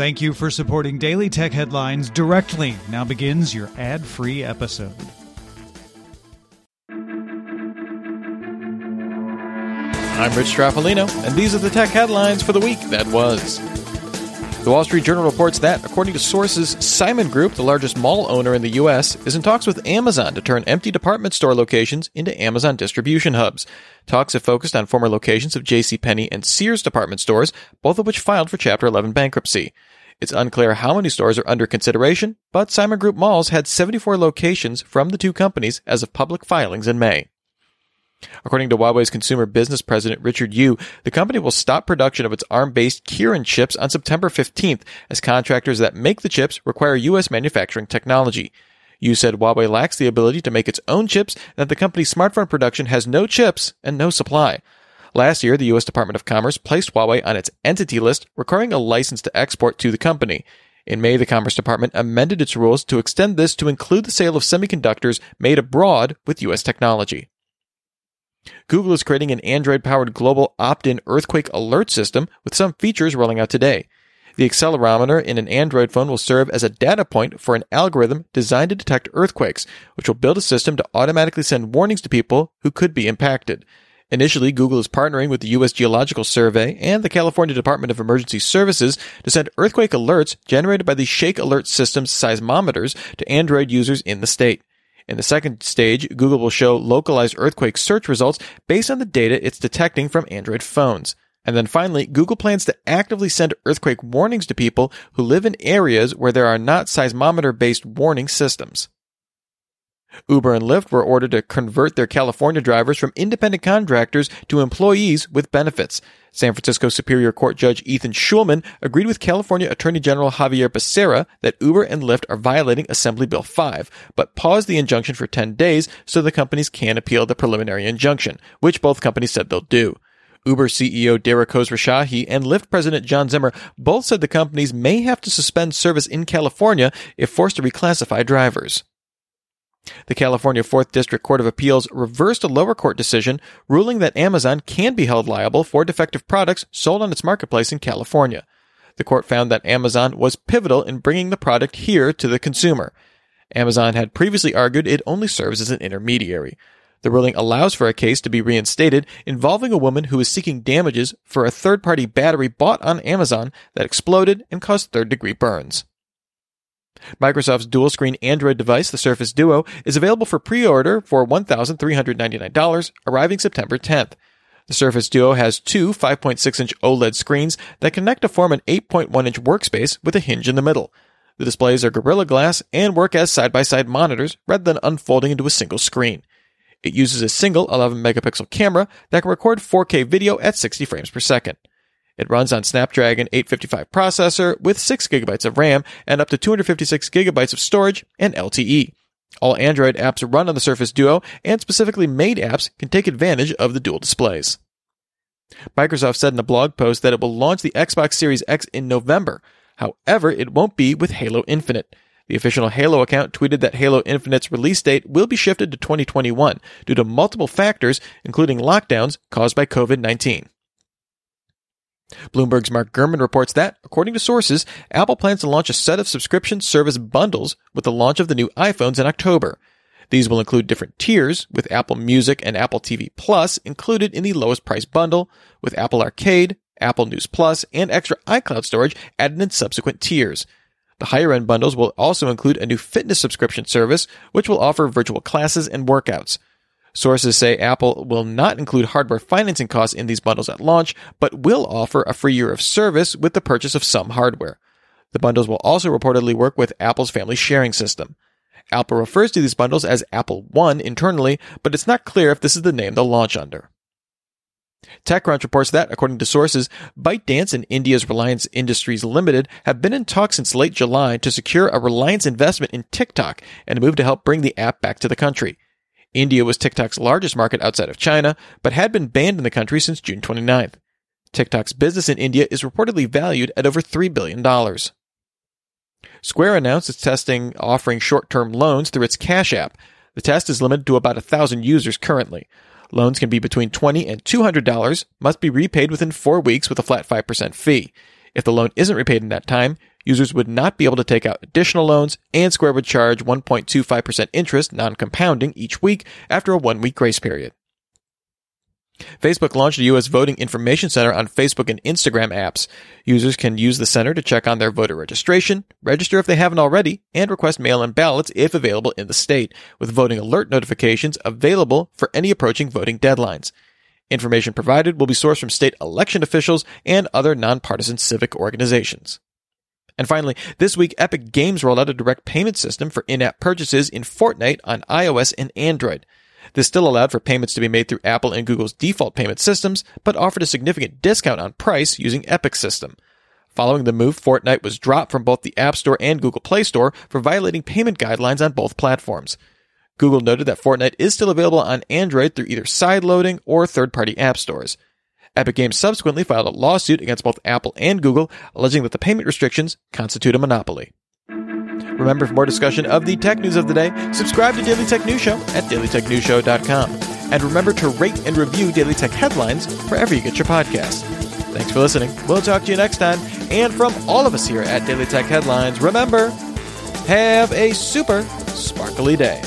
Thank you for supporting Daily Tech Headlines directly. Now begins your ad free episode. I'm Rich Stroffolino, and these are the tech headlines for the week that was. The Wall Street Journal reports that, according to sources, Simon Group, the largest mall owner in the U.S., is in talks with Amazon to turn empty department store locations into Amazon distribution hubs. Talks have focused on former locations of JCPenney and Sears department stores, both of which filed for Chapter 11 bankruptcy. It's unclear how many stores are under consideration, but Simon Group Malls had 74 locations from the two companies as of public filings in May. According to Huawei's consumer business president Richard Yu, the company will stop production of its ARM-based Kirin chips on September 15th as contractors that make the chips require US manufacturing technology. Yu said Huawei lacks the ability to make its own chips and that the company's smartphone production has no chips and no supply. Last year, the U.S. Department of Commerce placed Huawei on its entity list, requiring a license to export to the company. In May, the Commerce Department amended its rules to extend this to include the sale of semiconductors made abroad with U.S. technology. Google is creating an Android powered global opt in earthquake alert system with some features rolling out today. The accelerometer in an Android phone will serve as a data point for an algorithm designed to detect earthquakes, which will build a system to automatically send warnings to people who could be impacted. Initially, Google is partnering with the U.S. Geological Survey and the California Department of Emergency Services to send earthquake alerts generated by the Shake Alert System's seismometers to Android users in the state. In the second stage, Google will show localized earthquake search results based on the data it's detecting from Android phones. And then finally, Google plans to actively send earthquake warnings to people who live in areas where there are not seismometer based warning systems. Uber and Lyft were ordered to convert their California drivers from independent contractors to employees with benefits. San Francisco Superior Court Judge Ethan Schulman agreed with California Attorney General Xavier Becerra that Uber and Lyft are violating Assembly Bill 5, but paused the injunction for 10 days so the companies can appeal the preliminary injunction, which both companies said they'll do. Uber CEO Dara Khosrowshahi and Lyft President John Zimmer both said the companies may have to suspend service in California if forced to reclassify drivers. The California 4th District Court of Appeals reversed a lower court decision ruling that Amazon can be held liable for defective products sold on its marketplace in California. The court found that Amazon was pivotal in bringing the product here to the consumer. Amazon had previously argued it only serves as an intermediary. The ruling allows for a case to be reinstated involving a woman who is seeking damages for a third party battery bought on Amazon that exploded and caused third degree burns. Microsoft's dual screen Android device, the Surface Duo, is available for pre order for $1,399, arriving September 10th. The Surface Duo has two 5.6 inch OLED screens that connect to form an 8.1 inch workspace with a hinge in the middle. The displays are Gorilla Glass and work as side by side monitors rather than unfolding into a single screen. It uses a single 11 megapixel camera that can record 4K video at 60 frames per second. It runs on Snapdragon 855 processor with 6 gigabytes of RAM and up to 256 gigabytes of storage and LTE. All Android apps run on the Surface Duo, and specifically made apps can take advantage of the dual displays. Microsoft said in a blog post that it will launch the Xbox Series X in November. However, it won't be with Halo Infinite. The official Halo account tweeted that Halo Infinite's release date will be shifted to 2021 due to multiple factors, including lockdowns caused by COVID 19. Bloomberg's Mark Gurman reports that, according to sources, Apple plans to launch a set of subscription service bundles with the launch of the new iPhones in October. These will include different tiers, with Apple Music and Apple TV Plus included in the lowest price bundle, with Apple Arcade, Apple News Plus, and extra iCloud storage added in subsequent tiers. The higher end bundles will also include a new fitness subscription service, which will offer virtual classes and workouts. Sources say Apple will not include hardware financing costs in these bundles at launch, but will offer a free year of service with the purchase of some hardware. The bundles will also reportedly work with Apple's family sharing system. Apple refers to these bundles as Apple One internally, but it's not clear if this is the name they'll launch under. TechCrunch reports that, according to sources, ByteDance and India's Reliance Industries Limited have been in talks since late July to secure a Reliance investment in TikTok and a move to help bring the app back to the country. India was TikTok's largest market outside of China, but had been banned in the country since June 29th. TikTok's business in India is reportedly valued at over $3 billion. Square announced it's testing offering short-term loans through its Cash app. The test is limited to about 1,000 users currently. Loans can be between 20 and $200, must be repaid within four weeks with a flat 5% fee. If the loan isn't repaid in that time, users would not be able to take out additional loans, and Square would charge 1.25% interest, non compounding, each week after a one week grace period. Facebook launched a U.S. Voting Information Center on Facebook and Instagram apps. Users can use the center to check on their voter registration, register if they haven't already, and request mail-in ballots if available in the state, with voting alert notifications available for any approaching voting deadlines. Information provided will be sourced from state election officials and other nonpartisan civic organizations. And finally, this week, Epic Games rolled out a direct payment system for in-app purchases in Fortnite on iOS and Android. This still allowed for payments to be made through Apple and Google's default payment systems, but offered a significant discount on price using Epic's system. Following the move, Fortnite was dropped from both the App Store and Google Play Store for violating payment guidelines on both platforms. Google noted that Fortnite is still available on Android through either sideloading or third-party app stores. Epic Games subsequently filed a lawsuit against both Apple and Google, alleging that the payment restrictions constitute a monopoly. Remember, for more discussion of the tech news of the day, subscribe to Daily Tech News Show at dailytechnewsshow.com. And remember to rate and review Daily Tech headlines wherever you get your podcasts. Thanks for listening. We'll talk to you next time. And from all of us here at Daily Tech Headlines, remember, have a super sparkly day.